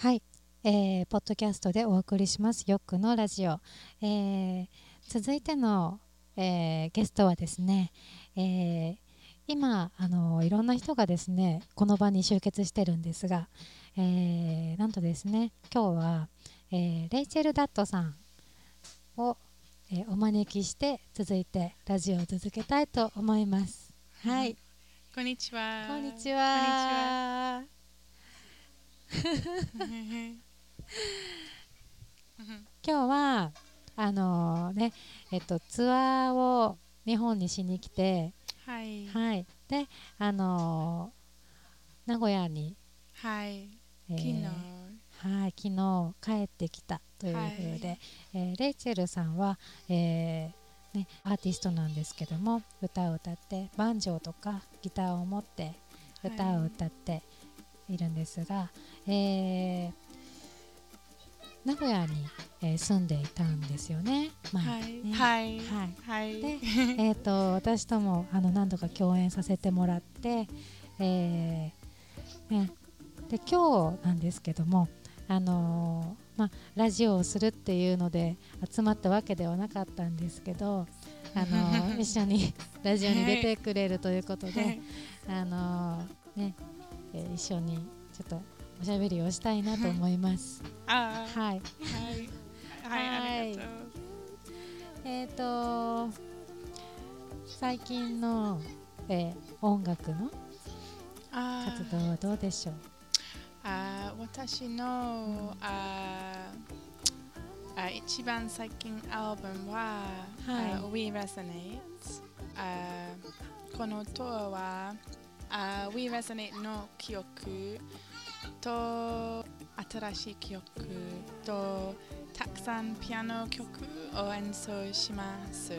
はい、えー、ポッドキャストでお送りします。よくのラジオ、えー、続いての、えー、ゲストはですね、えー、今あのいろんな人がですねこの場に集結してるんですが、えー、なんとですね今日は、えー、レイチェル・ダットさんを、えー、お招きして続いてラジオを続けたいと思います。はい。こんにちは。こんにちは 今日はあのねえっとツアーを日本にしに来てはい。はい。であの名古屋に、はい。えー昨日。はい昨日帰ってきたということで、はい。えーレイチェルさんは、えーね、アーティストなんですけども歌を歌ってバンジョーとかギターを持って歌を歌っているんですが、えー名古屋に、えー住んでいたんですよね。前はい。ね。はい。はい。はい。でえー、と私ともあの何度か共演させてもらって、えーね、で今日なんですけども、あのーまあ、ラジオをするっていうので集まったわけではなかったんですけど、あのー 一緒にラジオに出てくれるということで、はい。あのーねえー一緒にちょっとおしゃべりをしたいなと思います。はい、はい。はいありがとう。えっ、と最近の、えー音楽の活動はどうでしょう？あー私のあーあ一番最近アルバムは、はい。あ We Resonate あーこの音はあー We Resonate の記憶。と新しい記憶。とたくさんピアノ曲を演奏します。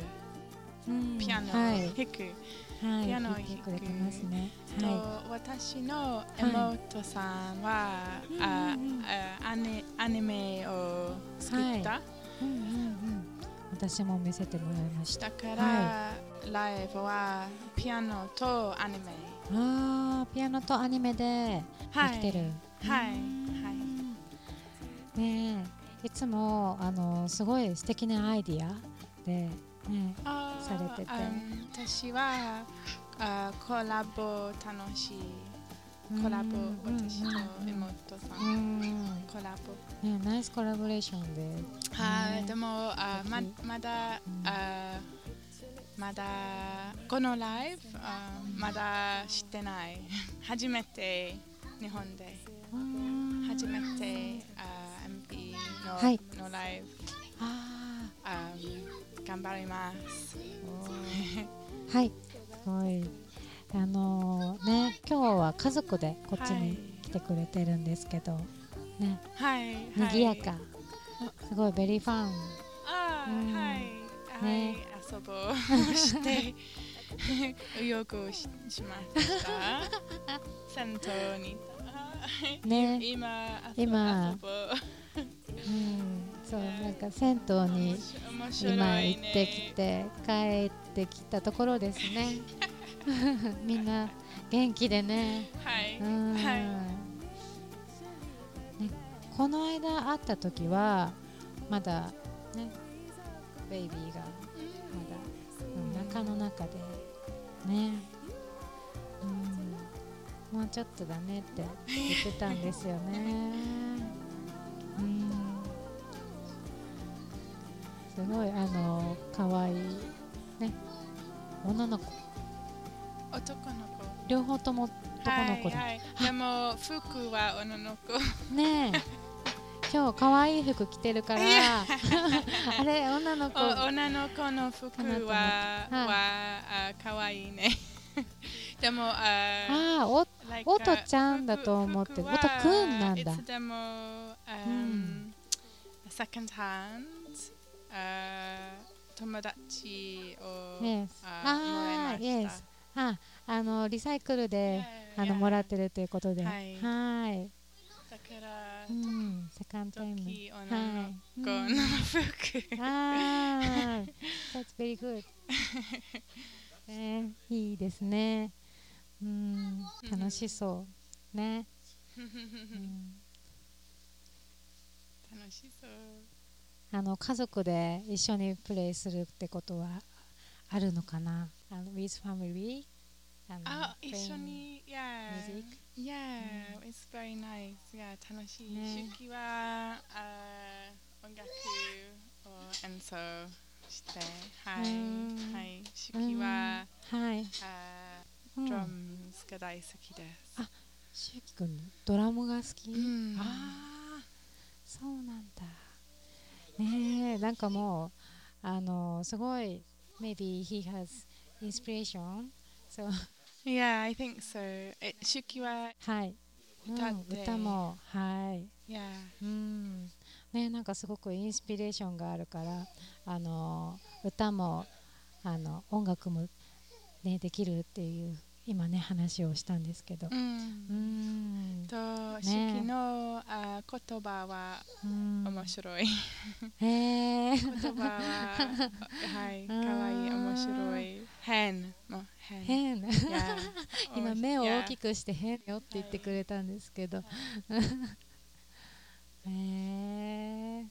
ピアノをはい、弾く、はい、ピアノを弾くね。とは私の妹さんは、あうんうんあアニアニメを作った、い、うんうんうん。私も見せてもらいました。だから、ライブはピアノとアニメああ、ピアノとアニメでではい。きてる。はい。うん。はいねえ、いつもあのすごい素敵なアイディアでね。されてて。あ私はあコラボ楽しい。コラボうん。私とうん妹さうん。ん。コラボ。ね、ナイスコラボレーションで。ねはい。でもあままだうん。あまだこのライブあまだ知ってない。初めて日本で。うん初めてあ MP の,、はい。のライブ。ああ頑張ります。ー。はい、すごい。あのーね、今日は家族でこっちに来てくれてるんですけど、ね、はい。賑やか。すごいベリーファン。あーうん。はい、ね。はい、遊ぼうして泳ぐししました。銭湯に。ね、今、遊今う。うん、そう、なんか銭湯に今ね行ってきて、帰ってきたところですね。みんな元気でね。はい、うんはい、ね、この間会った時はまだねベイビーがまだ、うん、中の中で。ね、うん、もうちょっとだねって言ってたんですよね。うん。すごいあの可愛いね。女の子。男の子。両方とも男の子で、はいはい、でも服は女の子。ねえ 今日可愛い服着てるから。あれ女の子。お女の子の服はは可愛いね。でもあああお like おとちゃんだと思っておとくんなんだ。いつでも、う um, ん。second hand あ友達を、Yes あもらいまああした。Yes ああのリサイクルであのはいもらってるということで。ははいい。だから、うん。セカンドタイム。時女のはい子の服、ああ That's very good ねいいですね。うん。楽しそう。ね。うん。楽しそう。あの家族で一緒にプレイするってことはあるのかな？あの with family あのあ、一緒に、yeah. music Yeah, it's very nice. Yeah, 楽しい。ねは、あ音楽を演奏して、はうい。んはい。手記は、はい、あうん、ドラムスが大好きです。あしゅくんドラムが好き、うんああそうなんだねえなんかもうあのすごい maybe he has inspiration so Yeah, I think so. え、手記は、はい、うん歌って。歌もはい。Yeah. うん。ねなんかすごくインスピレーションがあるからあの歌もあの音楽もねできるっていう今ね話をしたんですけどう。うんんと、手記のあ言葉はうん面白い。へえ言葉は、はい、かわいい、面白い。変も変。変. 今目を大きく。くして変よって言ってくれたんですけどへえあ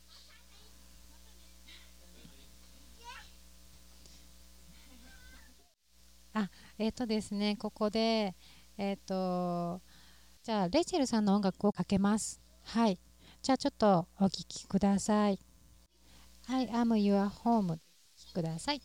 えっ、とですねここでえっ、とじゃあレイチェルさんの音楽をかけます。はい。じゃあちょっとお聴きください。I am your home ください。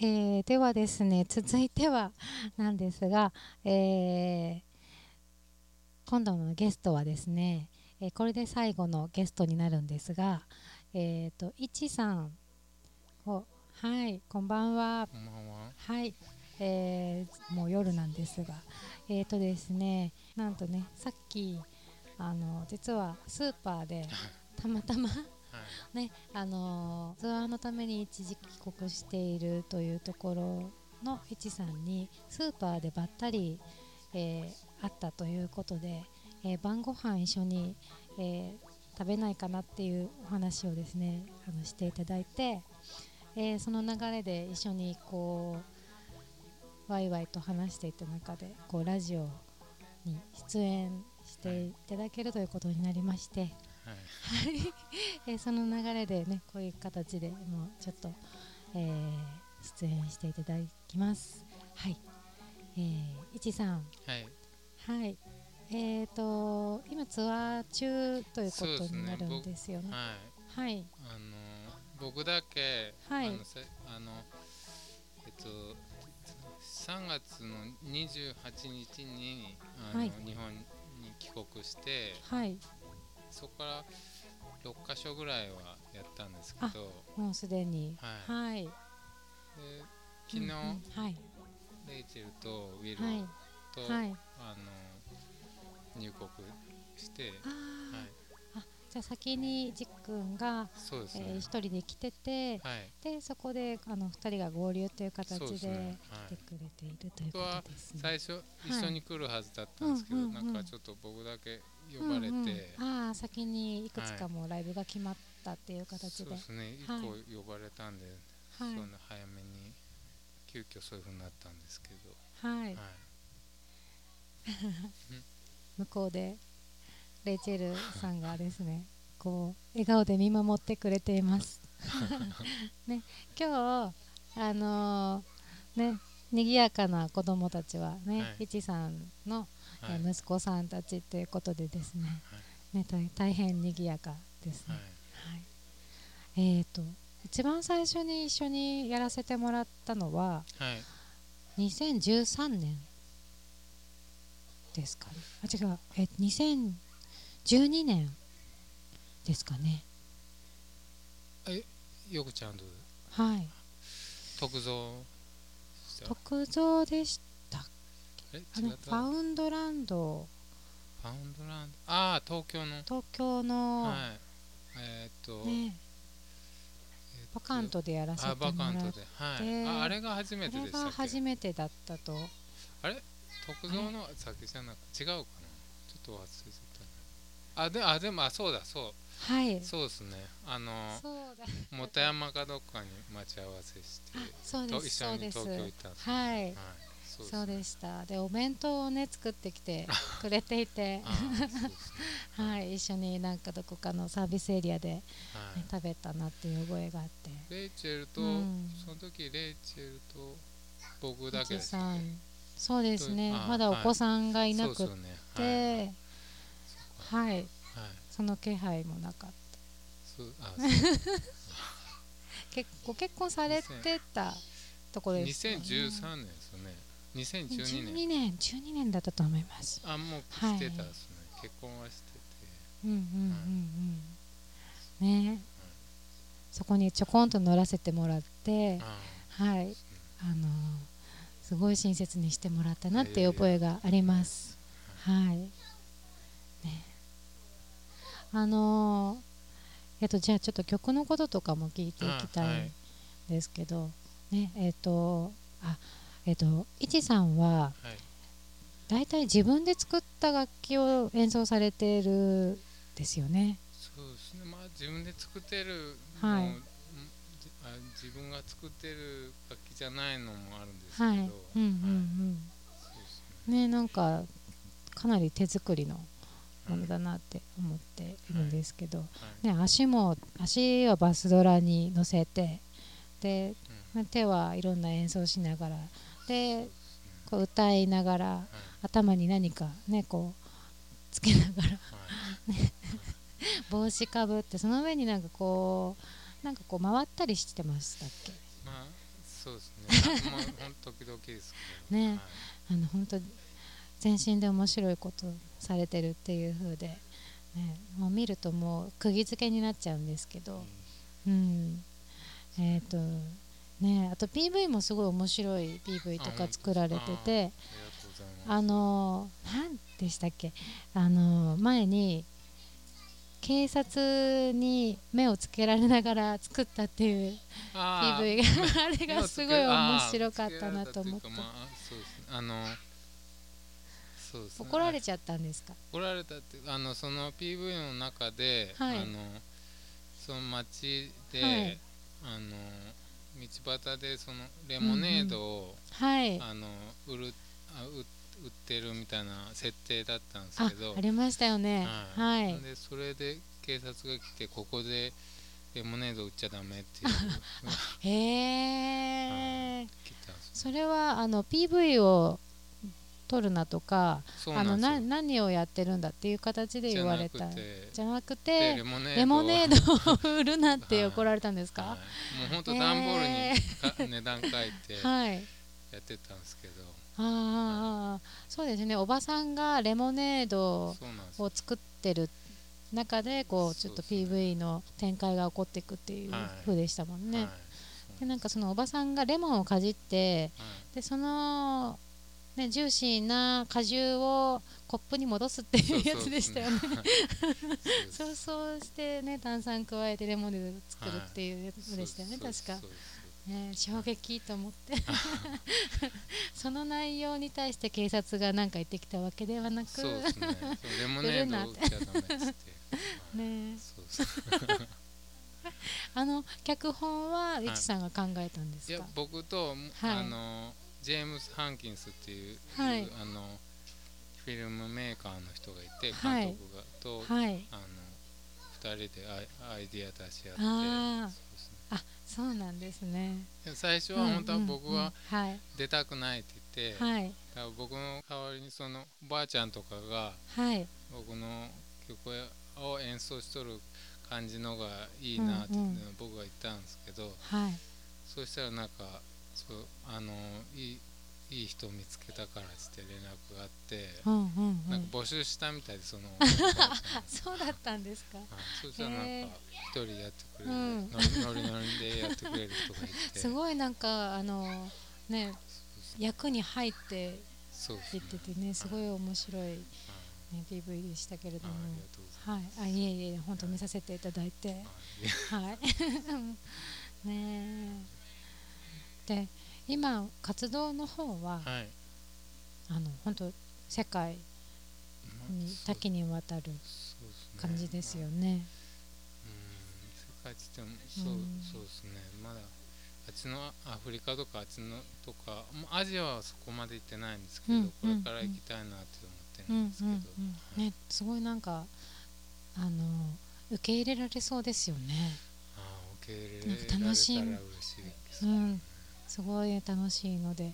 えーではですね続いてはなんですが、えー今度のゲストはですね、えーこれで最後のゲストになるんですが、えー、といちさんをはいこんばんはこんばんは。はい、えーもう夜なんですがえっ、とですねなんとねさっきあの実はスーパーでたまたまはい。ねあのツアーのために一時帰国しているというところのいちさんにスーパーでばったり、えー会ったということで、えー晩ご飯一緒に、えー食べないかなっていうお話をですねあのしていただいて、えーその流れで一緒にこうワイワイと話していた中でこうラジオに出演していただけるということになりまして、はい。はい、えーその流れでねこういう形でもうちょっと、えー出演していただきます。はい、えー、いちさん、はい。はい、えーと今ツアー中ということになるんですよね。はい。はい、あの僕だけ、はいあのせあのえっと3月の28日にあの、はい日本に帰国して、はい、そこから6カ所ぐらいはやったんですけど、もうすでに、はい。はい、で昨日、うんうん。はい、レイチェルとウィルはい、と、はい、あの入国して、あはい。ー、あ、じゃあ先にじっくんが、そうですね。えー、一人で来てて、はい。でそこであの二人が合流という形で来てくれているということですね。最初一緒に来るはずだったんですけど、なんかちょっと僕だけ呼ばれて、うんうん。ああ先にいくつかもうライブが決まったっていう形で、そうですね。一はい。個呼ばれたんで、はい。そうね早めに急遽そういう風になったんですけど、はい。はい、向こうでレイチェルさんがですね こう笑顔で見守ってくれています。ね今日あのーね賑やかな子供たちはね、はい。いちさんの、はい。えー息子さんたちということでですね,、ね大大変賑やかですね。はい。はい、えー、と一番最初に一緒にやらせてもらったのははい。2013年ですかね。あ違う。え2012年ですかね。よくちゃんとはい。特造した？特造でしたえあのフ違った？ァウンドランド。ファウンドランド？ああ東京の。東京の、はい。えーっと、ねえ。ーっとバカントでやらせてあもらっバカントで。はい。でああれが初めあれてでしたっけ？が初めてだったと。特造の酒じゃなく違うかな？ちょっと忘れちゃった。あであでもあそうだそう。はい。そうですね。あのそうだ。本山かどっかに待ち合わせしてあそうとです一緒にそうです。東京行ったんですはい。はいそうでした。でお弁当をね作ってきて くれていて。はい一緒になんかどこかのサービスエリアで、ねはい。食べたなっていう覚えがあって。レイチェルと、うん。その時レイチェルと僕だけですさん。そうですね。あまだお子さんがいなくて、はい。その気配もなかった。結ご結婚されてたところですよね。2013年2012年12年12年だったと思います。あもうはいしてたですね、結婚はしてて。うんうんうんうん。ね。そこにちょこんと乗らせてもらってあはい。あのすごい親切にしてもらったなっていう覚えがあります。はい。ね。あのえっとじゃあちょっと曲のこととかも聞いていきたいんですけど、ねえっとあえっといちさんははい。だいたい自分で作った楽器を演奏されてるですよね。そうですね。まあ自分で作ってるはい。自分が作ってる楽器じゃないのもあるんですけど、はい。うんうんはい。うん。ね。ねなんかかなり手作りのものだなって思っているんですけど、はい。ね、足も足はバスドラに乗せてでうん。手はいろんな演奏しながらでこう歌いながらはい。頭に何かねこうつけながらはい。帽子かぶってその上になんかこうなんかこう回ったりしてましたっけ？まあそうですね。もうほん時々ですけど。ね。はい。あの本当全身で面白いことされてるっていう風で、ね、もう見るともう釘付けになっちゃうんですけど、うん、えっ、とねあと PV もすごい面白い PV とか作られててあの何でしたっけ？あの前に警察に目をつけられながら作ったっていう PV が あれがすごい面白かったなと思って。ね。怒られちゃったんですか？怒られたってあのその PV の中で、はい。あのその街で、はい。あの道端でそのレモネードを、はい。あの売るあ売売ってるみたいな設定だったんですあけど。ありましたよね。はい、でそれで警察が来てここでレモネード売っちゃダメっていう。へえ来たんですそれはあの PV を撮るなとかあのな何をやってるんだっていう形で言われた。じゃなくてじゃなくでてレモネード。を売るなってはい怒られたんですか？はい、もう本当段ボールにか、値段書いて はい。やってたんですけど、あーあーあー。そうですね。おばさんがレモネードを作ってる中でこうちょっと PV の展開が起こっていくっていうはい。風でしたもんね、はい。でなんかそのおばさんがレモンをかじってはい。でその、ね、ジューシーな果汁をコップに戻すっていうやつでしたよね。そうそう。してね炭酸加えてレモネード作るっていうやつでしたよね、そうです。確か。ね、衝撃と思って。その内容に対して警察が何か言ってきたわけではなく。そうですね。そうレモネード売っちゃダメっ あの脚本はリチさんが考えたんですいやか、僕と、はい。あのジェームス・ハンキンスっていう、はい。あのフィルムメーカーの人がいてはい。監督が、と、はい。あの2人でアイアイディア出し合ってあー。そうですね。あそうなんですね。で最初は本当は僕は出たくないって言って、はい。僕の代わりにそのおばあちゃんとかがはい。僕の曲を演奏しとる感じのがいいなって、うんうん僕が言ったんですけどはい。そうしたらなんかそうあのいいいい人見つけたからっつって連絡があって、うんうんうなんんか募集したみたいでその。そうだったんですか。はい。そしたらなんへか一人やってくれる、うん。ノリノリノリでやってくれる人がいて。すごいなんかあのね役に入ってそうですね。いっててねすごい面白い、ね、はい。PV でしたけれども。はい。あいえいえ本当見させていただいて。はい。はい。ねえで今活動の方ははい。あの本当世界に多岐にわたる感じですよまあね。うん、世界っつってもそう、うん。そうですね。まだあっちのアフリカとかあっちのとか、もうアジアはそこまで行ってないんですけど、うんこれから行きたいなって思ってるうんうんん。ですけど、うんねすごいなんかあの受け入れられそうですよね。ああ受け入れられたら嬉しいいです、うんすごい楽しいので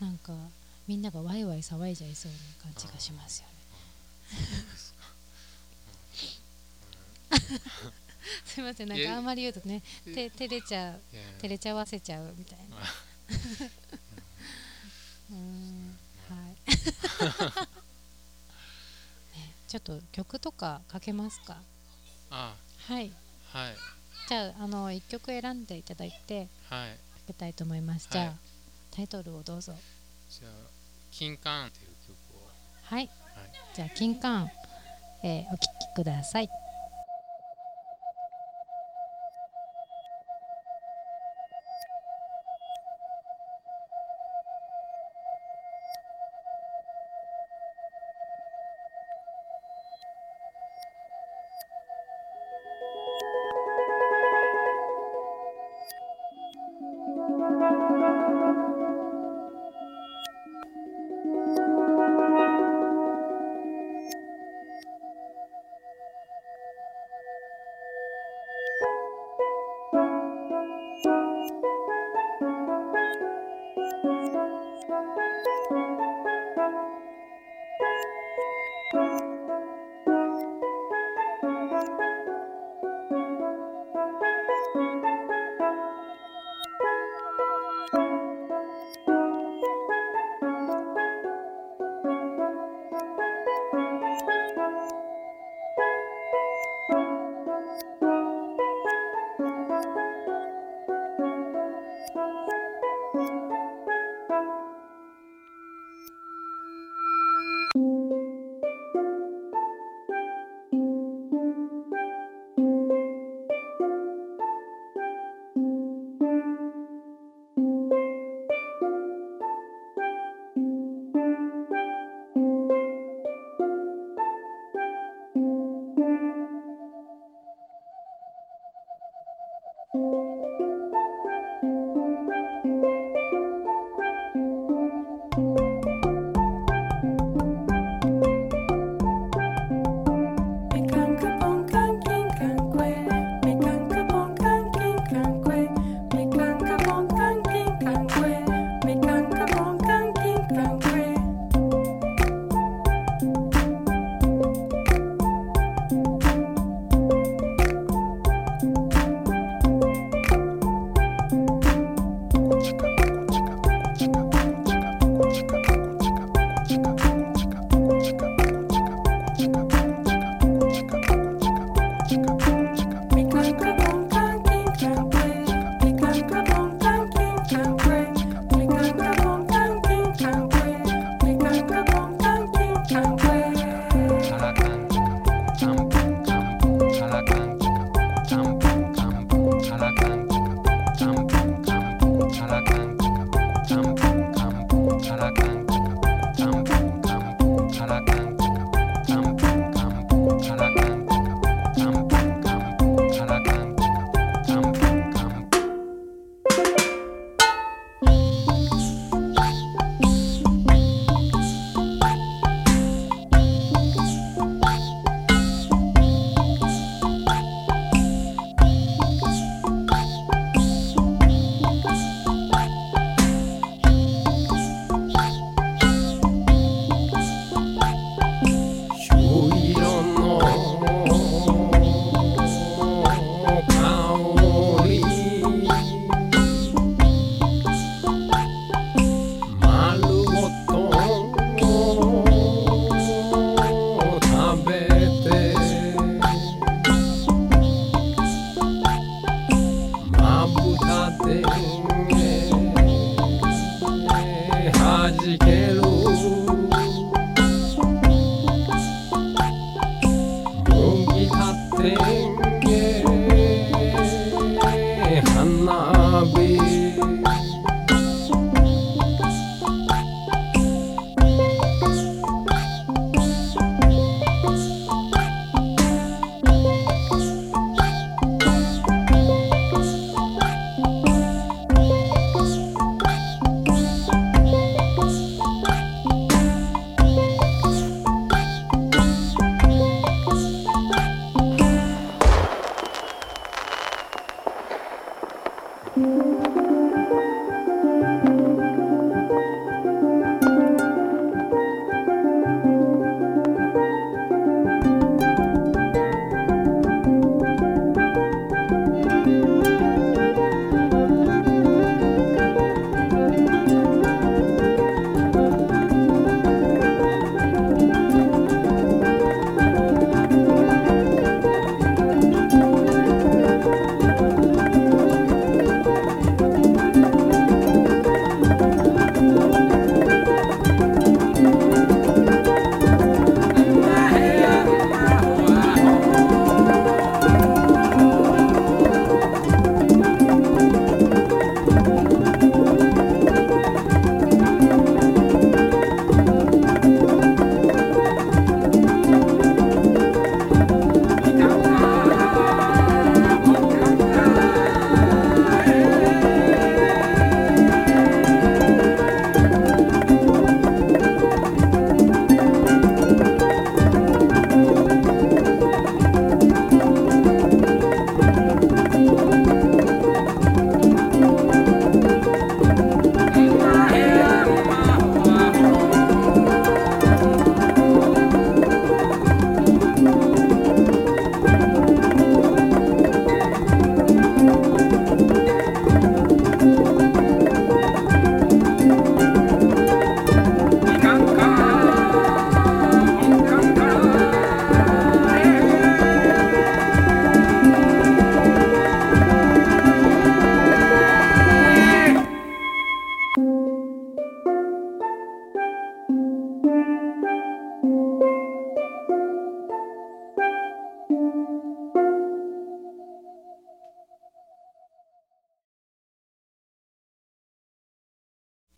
なんかみんながワイワイ騒いじゃいそうな感じがしますよね。すいませんなんかあんまり言うとねて照れちゃう照れちゃわせちゃうみたいな。あうん。はい。ねちょっと曲とかかけますか？あ。はい。はい。じゃああの一曲選んでいただいて。はい。かけたいと思います。じゃあ、はいタイトルをどうぞ。じゃあ金柑っていう曲をはい。はいじゃあ金柑、えーお聴きください。「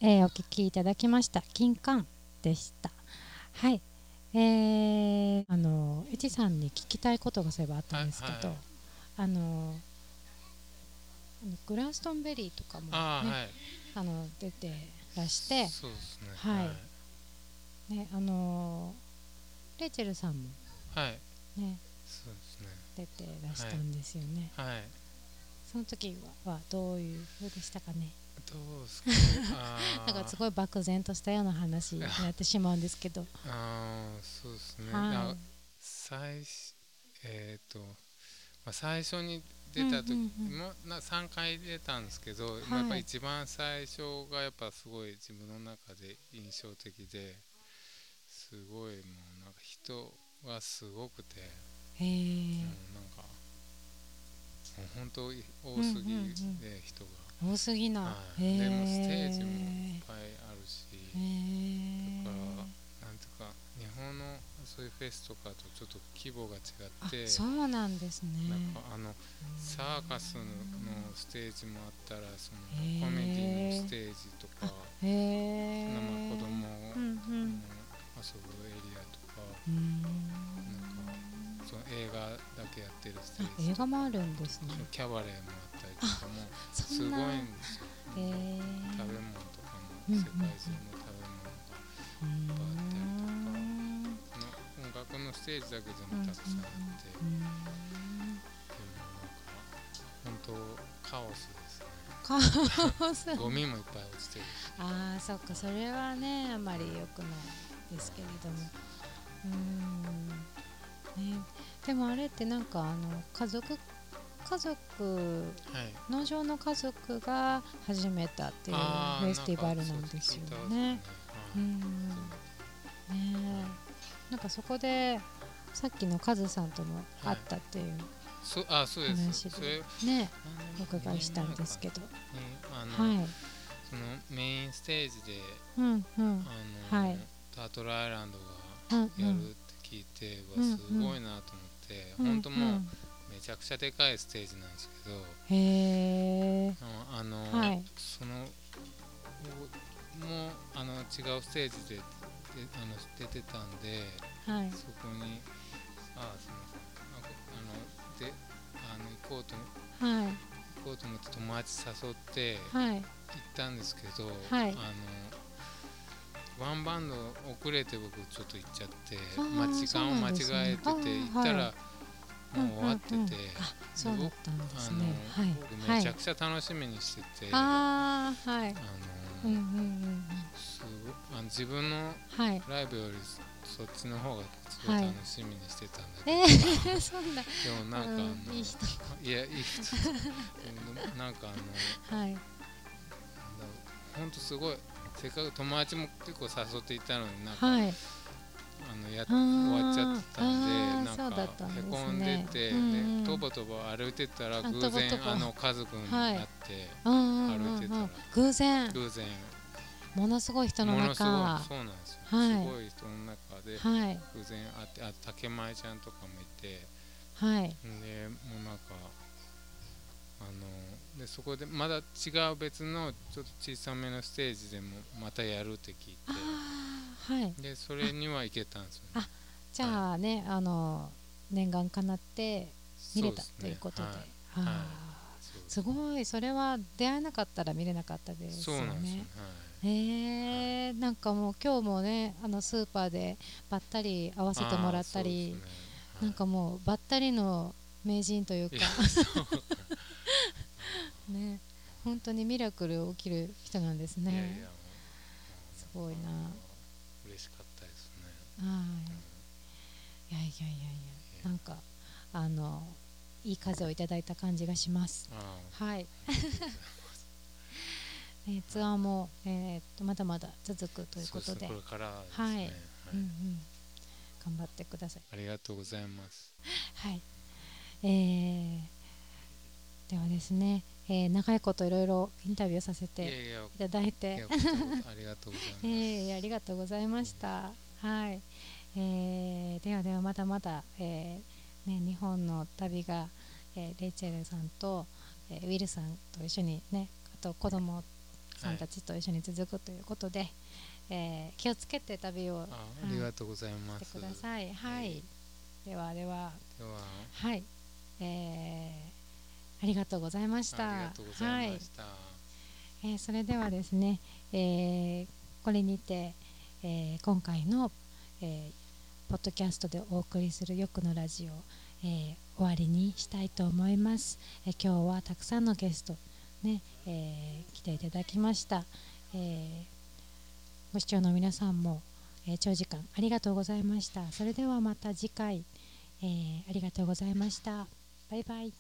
えーお聞きいただきました。金柑でした。はい。えー、あのエチさんに聞きたいことがそういえばあったんですけど、はいはい。あのグラストンベリーとかも、ねああはい。あの出てらしてそうですね。はい。ねあのレイチェルさんもはい、はい、ねそうですね。出てらしたんですよね、はい。その時ははどういう風でしたかね？どうですか なんかーすごい漠然としたような話になってしまうんですけど、あーそうですね、はい。最初えっ、と、まあ、最初に出た時うんうんうんもな3回出たんですけど、い。まあやっぱ一番最初がやっぱすごい自分の中で印象的ですごいもうなんか人がすごくて、へえもうなんかもう本当に多すぎで人が、多すぎな、はい。へえでもステージもいっぱいあるし、だからなんていうか日本のそういうフェスとかとちょっと規模が違あってそうなんですね。なんかあのサーカスのステージもあったらそのコメディのステージとかへえ生子供うのんうん。遊ぶエリアとかうん。なんかその映画だけやってるステあージ映画もあるんですね。そのキャバレーもとかもそすごいんですよ。へえ食べ物とかもうん。世界中の食べ物がうーっぱいあったりその音楽のステージだけでもたくさんあってうーんでもなんか本当カオスですね。カオス。ゴミもいっぱい落ちてるしああそっか。それはねあまり良くないですけれども。うーん。ね。でもあれってなんかあの家族家族はい。農場の家族が始めたっていうフェスティバルなんですよね。なんかそこでさっきのカズさんとも会ったっていうはい。そうあそうです。話で。ねおお伺いしたんですけど。あの、はい。そのメインステージでうんうん。あの、はい。タートルアイランドがうんやるって聞いて、ううんわすごいなと思って、うん本当もう、うんめちゃくちゃでかいステージなんですけどへえあの、はい。そのおもうあの違うステージでであの出てたんではい。そこにあすみません。あのであの行こうとはい。行こうと思って友達誘ってはい。行ったんですけど、はい。あのワンバンド遅れて僕ちょっと行っちゃってまあ時間を間違えてて行ったらはもう終わってて、うんうんうんあそうだったんですね。はい。僕めちゃくちゃ楽しみにしてて、はい。あのうんうんうんすごあの自分のライブよりそっちの方がすごいはい楽しみにしてたんだけど、えー、そんなでもなんかあの、うんいい人。いやいい人。う んなんかあのはい。ほんとすごいせっかく友達も結構誘っていったのになんか、はいあのや終わっちゃってたんでなんかへこんでて、うんうん。でとぼとぼ歩いてたらあ偶然あの家族にはいなって、歩いてたら。偶然。偶然。ものすごい人のものすごい中そうなんですよ、はい。すごい人の中ではい。偶然会ってあ竹前ちゃんとかもいて。はい。でもうなんかあのでそこでまだ違う別のちょっと小さめのステージでもまたやるって聞いああはい。てでそれには行けたんですよ、ね、じゃあねあの念願かなって見れたそということで。はいあーはい。すごい。それは出会えなかったら見れなかったですよそうなんですよ、ね。はい。なんかもう今日もねあのスーパーでばったり会わせてもらったり、ね。はい。なんかもうばったりの名人というかね。本当にミラクル起きる人なんですね。いやいやすごいな。嬉しかったですね、はい。いやいやいやいやなんかあのいい風をいただいた感じがします。あはい。えー ツアーも、えーっとまだまだ続くとーいうことで。ね、はい。はい。うんうん、頑張ってください。ありがとうございます。はい、えーではですね、えー長いこといろいろインタビューさせていただいいてありがとうございます、えーありがとうございました。はい、えーではではまだまだ、えーね、日本の旅が、えーレイチェルさんと、えーウィルさんと一緒にねあと子供さんたちと一緒に続くということで、えー気をつけて旅をあありがとうございましてす。ください。はい、はい。ではでは。では。はい、えーありがとうございました。ありがとうございました。はい。えーそれではですね、えーこれにて、えー今回の、えーポッドキャストでお送りするよくのラジオ、えー終わりにしたいと思います、えー今日はたくさんのゲストね、えー来ていただきました、えーご視聴の皆さんも、えー長時間ありがとうございました。それではまた次回、えーありがとうございました。バイバイ